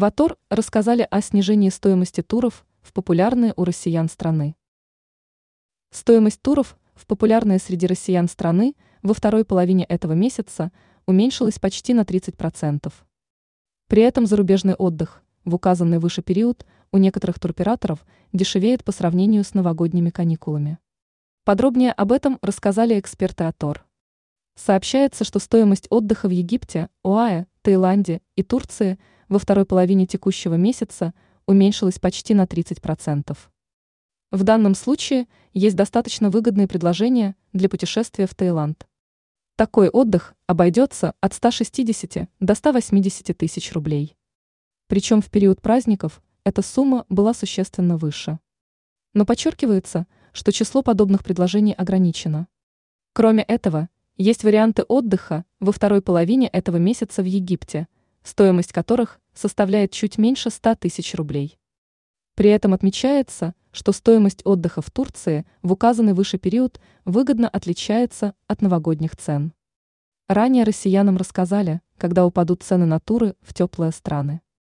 В Атор рассказали о снижении стоимости туров в популярные у россиян страны. Стоимость туров в популярные среди россиян страны во второй половине этого месяца уменьшилась почти на 30%. При этом зарубежный отдых в указанный выше период у некоторых туроператоров дешевеет по сравнению с новогодними каникулами. Подробнее об этом рассказали эксперты Атор. Сообщается, что стоимость отдыха в Египте, ОАЭ, Таиланде и Турции во второй половине текущего месяца уменьшилась почти на 30%. В данном случае есть достаточно выгодные предложения для путешествия в Таиланд. Такой отдых обойдется от 160 до 180 тысяч рублей. Причем в период праздников эта сумма была существенно выше. Но подчеркивается, что число подобных предложений ограничено. Кроме этого, есть варианты отдыха во второй половине этого месяца в Египте, стоимость которых составляет чуть меньше 100 тысяч рублей. При этом отмечается, что стоимость отдыха в Турции в указанный выше период выгодно отличается от новогодних цен. Ранее россиянам рассказали, когда упадут цены на туры в теплые страны.